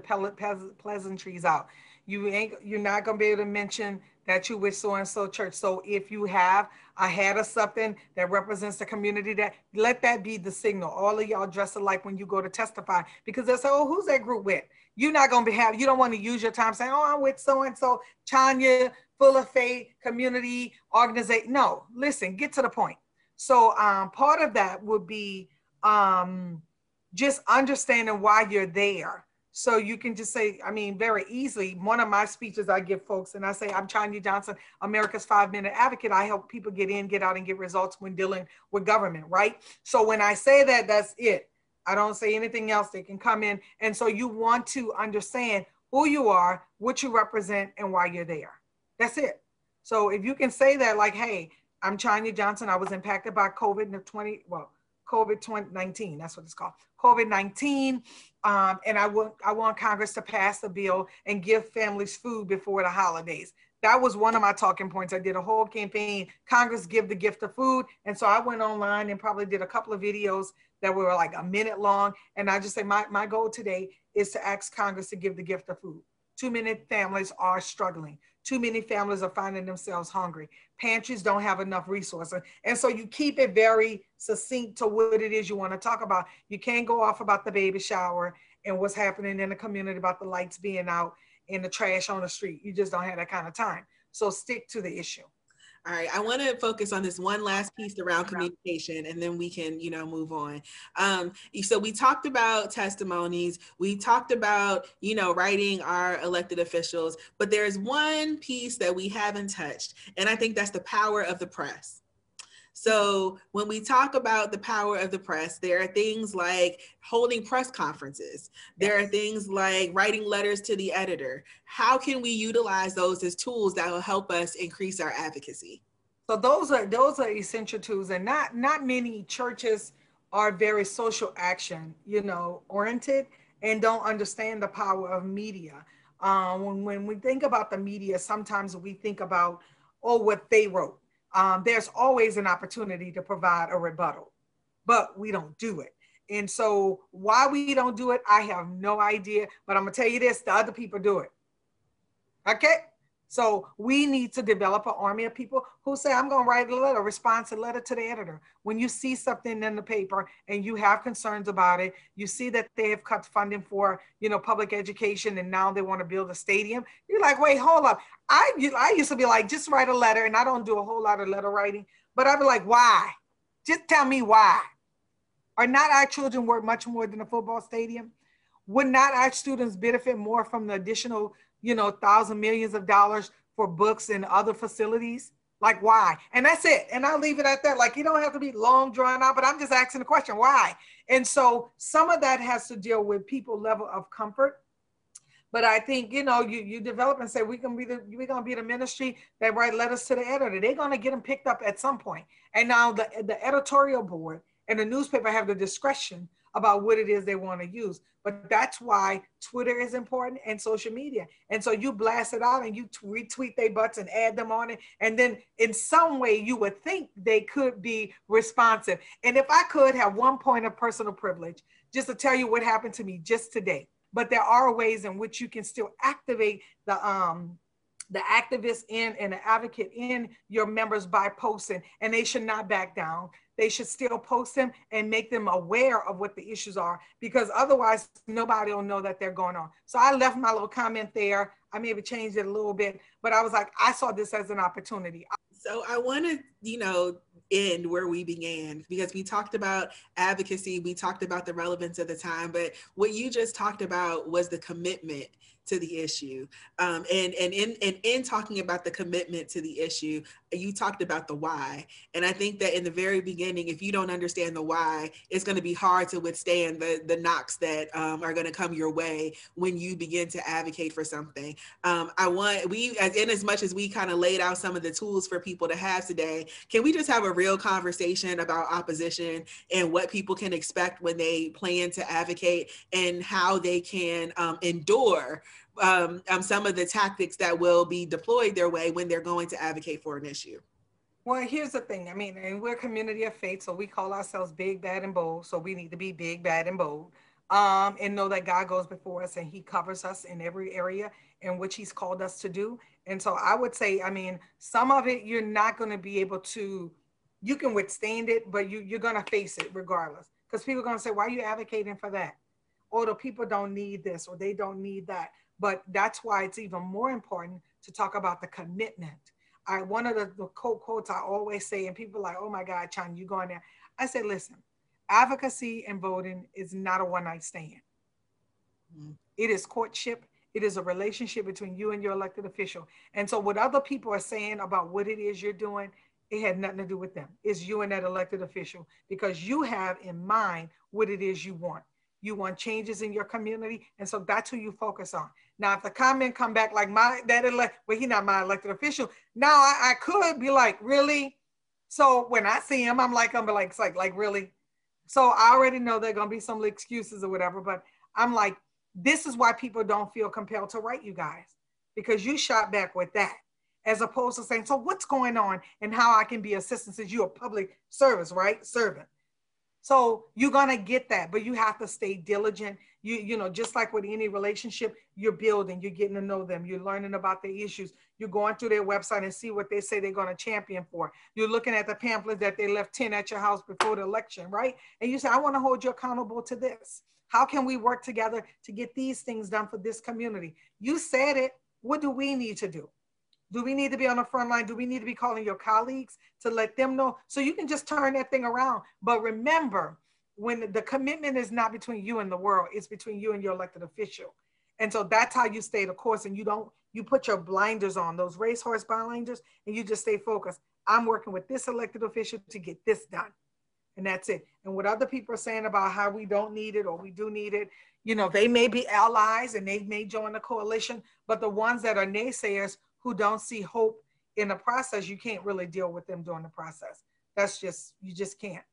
pleasantries out. You ain't you're not gonna be able to mention that you with so and so church. So if you have a hat or something that represents the community, that let that be the signal. All of y'all dress alike when you go to testify because they'll say, "Oh, who's that group with?" You're not gonna be have. You don't want to use your time saying, "Oh, I'm with so and so, Chanya, full of faith, community organization." No, listen, get to the point. So um, part of that would be um, just understanding why you're there so you can just say, I mean, very easily, one of my speeches I give folks, and I say, I'm Chanya Johnson, America's five minute advocate. I help people get in, get out, and get results when dealing with government, right? So when I say that, that's it. I don't say anything else. They can come in. And so you want to understand who you are, what you represent, and why you're there. That's it. So if you can say that, like, hey, I'm Chanya Johnson. I was impacted by COVID in the 20, well, COVID 19, that's what it's called. COVID 19. Um, and I want, I want Congress to pass a bill and give families food before the holidays. That was one of my talking points. I did a whole campaign, Congress give the gift of food. And so I went online and probably did a couple of videos that were like a minute long. And I just say, my, my goal today is to ask Congress to give the gift of food. Too many families are struggling. Too many families are finding themselves hungry. Pantries don't have enough resources. And so you keep it very succinct to what it is you want to talk about. You can't go off about the baby shower and what's happening in the community about the lights being out and the trash on the street. You just don't have that kind of time. So stick to the issue. All right, I want to focus on this one last piece around communication, and then we can, you know, move on. Um, so we talked about testimonies, we talked about, you know, writing our elected officials, but there's one piece that we haven't touched, and I think that's the power of the press. So when we talk about the power of the press, there are things like holding press conferences. There are things like writing letters to the editor. How can we utilize those as tools that will help us increase our advocacy? So those are those are essential tools, and not not many churches are very social action, you know, oriented and don't understand the power of media. Um, when, when we think about the media, sometimes we think about, oh, what they wrote um, there's always an opportunity to provide a rebuttal, but we don't do it. And so, why we don't do it, I have no idea. But I'm gonna tell you this: the other people do it. Okay, so we need to develop an army of people who say, I'm going to write a letter, responsive letter to the editor. When you see something in the paper and you have concerns about it, you see that they have cut funding for, you know, public education and now they want to build a stadium. You're like, wait, hold up. I, I used to be like, just write a letter and I don't do a whole lot of letter writing, but I'd be like, why? Just tell me why. Are not our children worth much more than a football stadium? Would not our students benefit more from the additional you know, thousand millions of dollars for books and other facilities? Like why? And that's it. And I'll leave it at that. Like you don't have to be long drawn out, but I'm just asking the question, why? And so some of that has to deal with people level of comfort. But I think, you know, you, you develop and say, we can be the we're gonna be the ministry that write letters to the editor. They're gonna get them picked up at some point. And now the, the editorial board and the newspaper have the discretion about what it is they want to use. But that's why Twitter is important and social media. And so you blast it out and you retweet their butts and add them on it. And then in some way you would think they could be responsive. And if I could have one point of personal privilege, just to tell you what happened to me just today. But there are ways in which you can still activate the um the activist in and the advocate in your members by posting, and they should not back down. They should still post them and make them aware of what the issues are because otherwise nobody will know that they're going on. So I left my little comment there. I maybe changed it a little bit, but I was like, I saw this as an opportunity. So I want to, you know, end where we began because we talked about advocacy, we talked about the relevance of the time, but what you just talked about was the commitment to the issue. Um, and and in, and in talking about the commitment to the issue, you talked about the why. And I think that in the very beginning, if you don't understand the why, it's going to be hard to withstand the, the knocks that um, are going to come your way when you begin to advocate for something. Um, I want, we, as in as much as we kind of laid out some of the tools for people to have today, can we just have a real conversation about opposition and what people can expect when they plan to advocate and how they can um, endure um, um, some of the tactics that will be deployed their way when they're going to advocate for an issue? Well, here's the thing. I mean, and we're a community of faith, so we call ourselves big, bad, and bold. So we need to be big, bad, and bold, um, and know that God goes before us and He covers us in every area in which He's called us to do. And so I would say, I mean, some of it you're not going to be able to. You can withstand it, but you you're going to face it regardless, because people are going to say, "Why are you advocating for that?" Or the people don't need this, or they don't need that. But that's why it's even more important to talk about the commitment. I one of the, the quote quotes I always say, and people are like, oh my God, Chan, you going there. I say, listen, advocacy and voting is not a one-night stand. Mm-hmm. It is courtship. It is a relationship between you and your elected official. And so what other people are saying about what it is you're doing, it had nothing to do with them. It's you and that elected official because you have in mind what it is you want. You want changes in your community. And so that's who you focus on. Now, if the comment come back like my that elect, well, he not my elected official. Now I, I could be like, really? So when I see him, I'm like, I'm like, it's like, like really. So I already know there are gonna be some excuses or whatever, but I'm like, this is why people don't feel compelled to write you guys because you shot back with that, as opposed to saying, so what's going on and how I can be assistance since you're a public service, right? Servant. So you're gonna get that, but you have to stay diligent. You you know just like with any relationship you're building you're getting to know them you're learning about their issues. You're going through their website and see what they say they're to champion for. You're looking at the pamphlets that they left 10 at your house before the election right? And you say i want to hold you accountable to this. How can we work together to get these things done for this community? You said it. What do we need to do do we need to be on the front line? Do we need to be calling your colleagues to let them know? So you can just turn that thing around. But remember, when the commitment is not between you and the world, it's between you and your elected official. And so that's how you stay the course and you don't, you put your blinders on, those racehorse blinders, and you just stay focused. I'm working with this elected official to get this done. And that's it. And what other people are saying about how we don't need it or we do need it, you know, they may be allies and they may join the coalition, but the ones that are naysayers who don't see hope in the process, you can't really deal with them during the process. That's just, you just can't.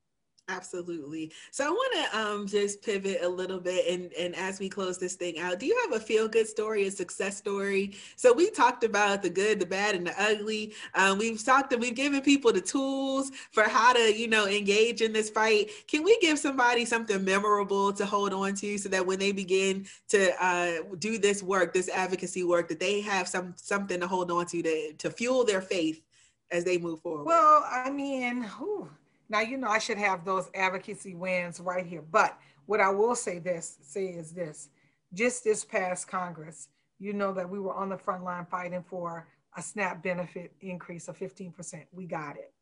Absolutely. So I want to um, just pivot a little bit, and and as we close this thing out, do you have a feel good story, a success story? So we talked about the good, the bad, and the ugly. Um, we've talked, we've given people the tools for how to, you know, engage in this fight. Can we give somebody something memorable to hold on to, so that when they begin to uh, do this work, this advocacy work, that they have some something to hold on to to to fuel their faith as they move forward? Well, I mean, whew now, you know, I should have those advocacy wins right here. But what I will say this, say is this, just this past Congress, you know that we were on the front line fighting for a SNAP benefit increase of 15%. We got it.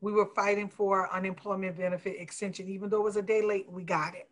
We were fighting for unemployment benefit extension, even though it was a day late, we got it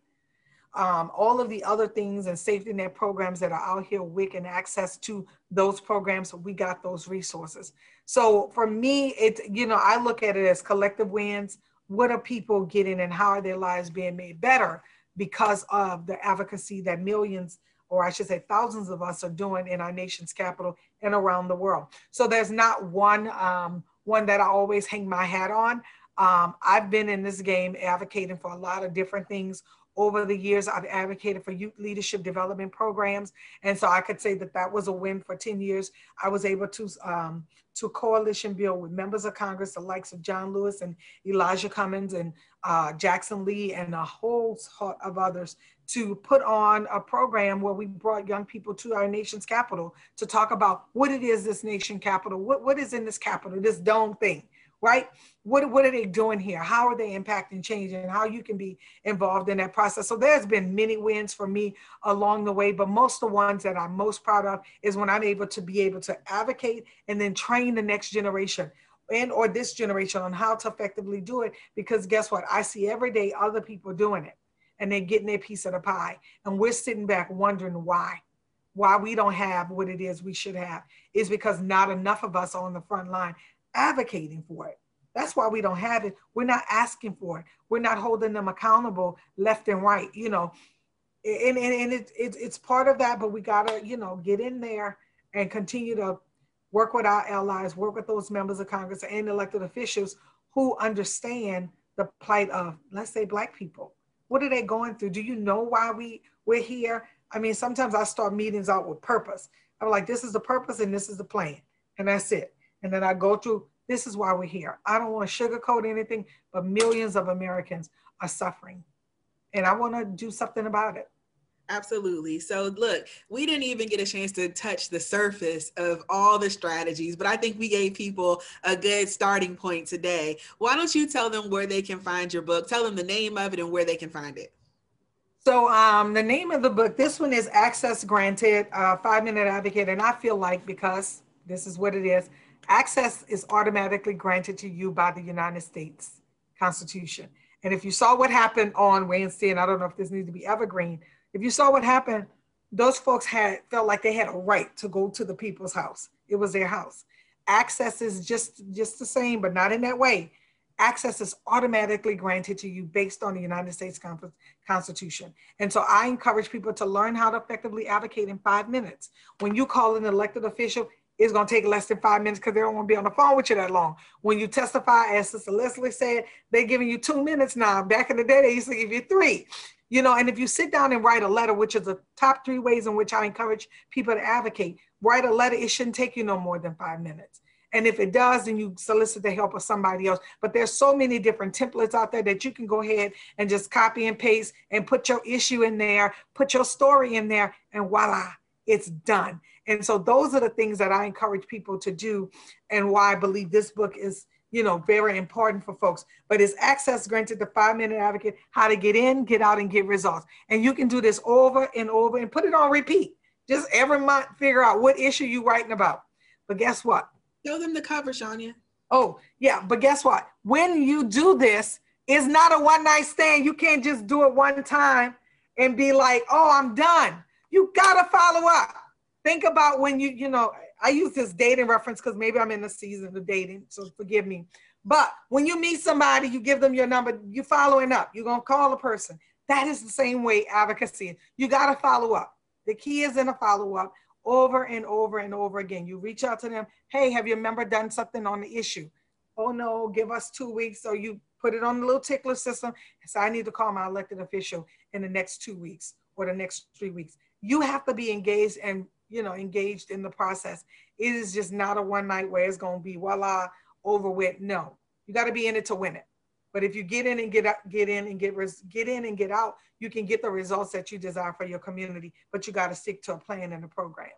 um, all of the other things and safety net programs that are out here, WIC and access to those programs, we got those resources. So for me, it you know I look at it as collective wins. What are people getting, and how are their lives being made better because of the advocacy that millions, or I should say, thousands of us are doing in our nation's capital and around the world. So there's not one um, one that I always hang my hat on. Um, I've been in this game advocating for a lot of different things over the years, I've advocated for youth leadership development programs. And so I could say that that was a win for 10 years. I was able to, um, to coalition build with members of Congress, the likes of John Lewis and Elijah Cummings and uh, Jackson Lee and a whole lot of others to put on a program where we brought young people to our nation's capital to talk about what it is this nation capital, what, what is in this capital, this dome thing right? What, what are they doing here? How are they impacting change and how you can be involved in that process? So there's been many wins for me along the way, but most of the ones that I'm most proud of is when I'm able to be able to advocate and then train the next generation and or this generation on how to effectively do it. Because guess what? I see every day other people doing it and they're getting their piece of the pie. And we're sitting back wondering why why we don't have what it is we should have is because not enough of us are on the front line advocating for it. That's why we don't have it. We're not asking for it. We're not holding them accountable left and right, you know. And, and, and it, it, it's part of that, but we got to, you know, get in there and continue to work with our allies, work with those members of Congress and elected officials who understand the plight of, let's say, Black people. What are they going through? Do you know why we, we're here? I mean, sometimes I start meetings out with purpose. I'm like, this is the purpose and this is the plan. And that's it. And then I go through, this is why we're here. I don't want to sugarcoat anything, but millions of Americans are suffering. And I want to do something about it. Absolutely. So, look, we didn't even get a chance to touch the surface of all the strategies, but I think we gave people a good starting point today. Why don't you tell them where they can find your book? Tell them the name of it and where they can find it. So, um, the name of the book, this one is Access Granted, uh, Five Minute Advocate. And I feel like because this is what it is, access is automatically granted to you by the United States Constitution. And if you saw what happened on Wednesday, and I don't know if this needs to be evergreen, if you saw what happened, those folks had felt like they had a right to go to the people's house. It was their house. Access is just just the same, but not in that way. Access is automatically granted to you based on the United States Constitution. And so I encourage people to learn how to effectively advocate in five minutes. When you call an elected official, it's going to take less than five minutes because they don't want to be on the phone with you that long. When you testify, as Sister Leslie said, they're giving you two minutes now. Back in the day, they used to give you three. You know, and if you sit down and write a letter, which is the top three ways in which I encourage people to advocate, write a letter, it shouldn't take you no more than five minutes. And if it does, then you solicit the help of somebody else. But there's so many different templates out there that you can go ahead and just copy and paste and put your issue in there, put your story in there, and voila, it's done. And so those are the things that I encourage people to do and why I believe this book is, you know, very important for folks. But it's access granted the five minute advocate, how to get in, get out, and get results. And you can do this over and over and put it on repeat. Just every month, figure out what issue you're writing about. But guess what? Show them the cover, Chanya. Oh, yeah. But guess what? When you do this, it's not a one night stand. You can't just do it one time and be like, oh, I'm done. You got to follow up think about when you, you know, I use this dating reference because maybe I'm in the season of dating, so forgive me. But when you meet somebody, you give them your number, you're following up, you're gonna call a person. That is the same way advocacy. You gotta follow up. The key is in a follow-up over and over and over again. You reach out to them, hey, have your member done something on the issue? Oh no, give us two weeks. So you put it on the little tickler system. So I need to call my elected official in the next two weeks or the next three weeks. You have to be engaged and you know, engaged in the process. It is just not a one night where it's going to be voila over with. No, you got to be in it to win it. But if you get in and get out, get in and get res- get in and get out, you can get the results that you desire for your community. But you got to stick to a plan and a program.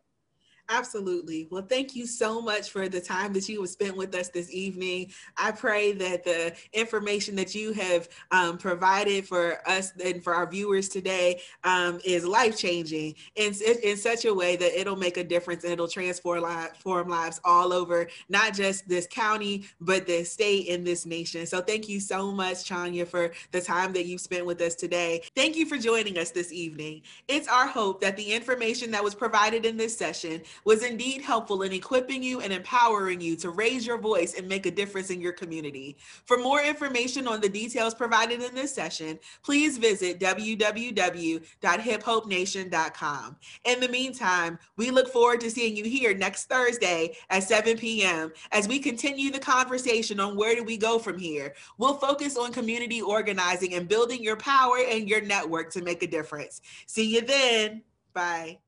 Absolutely. Well, thank you so much for the time that you have spent with us this evening. I pray that the information that you have um, provided for us and for our viewers today um, is life changing in, in such a way that it'll make a difference and it'll transform, lives all over, not just this county, but the state and this nation. So thank you so much, Chanya, for the time that you've spent with us today. Thank you for joining us this evening. It's our hope that the information that was provided in this session was indeed helpful in equipping you and empowering you to raise your voice and make a difference in your community. For more information on the details provided in this session, please visit www.hiphopenation.com. In the meantime, we look forward to seeing you here next Thursday at 7 p.m. as we continue the conversation on where do we go from here. We'll focus on community organizing and building your power and your network to make a difference. See you then. Bye.